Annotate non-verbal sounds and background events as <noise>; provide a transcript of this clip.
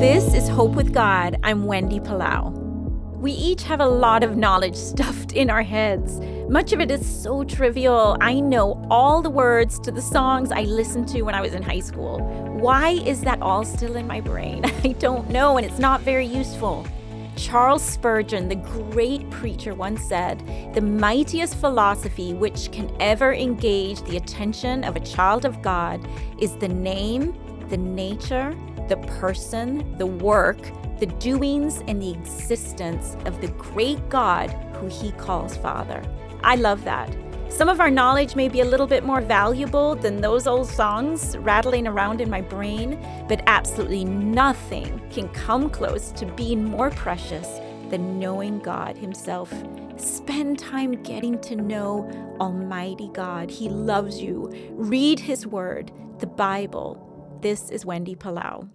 This is Hope with God. I'm Wendy Palau. We each have a lot of knowledge <laughs> stuffed in our heads. Much of it is so trivial. I know all the words to the songs I listened to when I was in high school. Why is that all still in my brain? <laughs> I don't know, and it's not very useful. Charles Spurgeon, the great preacher, once said, The mightiest philosophy which can ever engage the attention of a child of God is the name, the nature, the person, the work, the doings, and the existence of the great God who he calls Father. I love that. Some of our knowledge may be a little bit more valuable than those old songs rattling around in my brain, but absolutely nothing can come close to being more precious than knowing God Himself. Spend time getting to know Almighty God. He loves you. Read His Word, the Bible. This is Wendy Palau.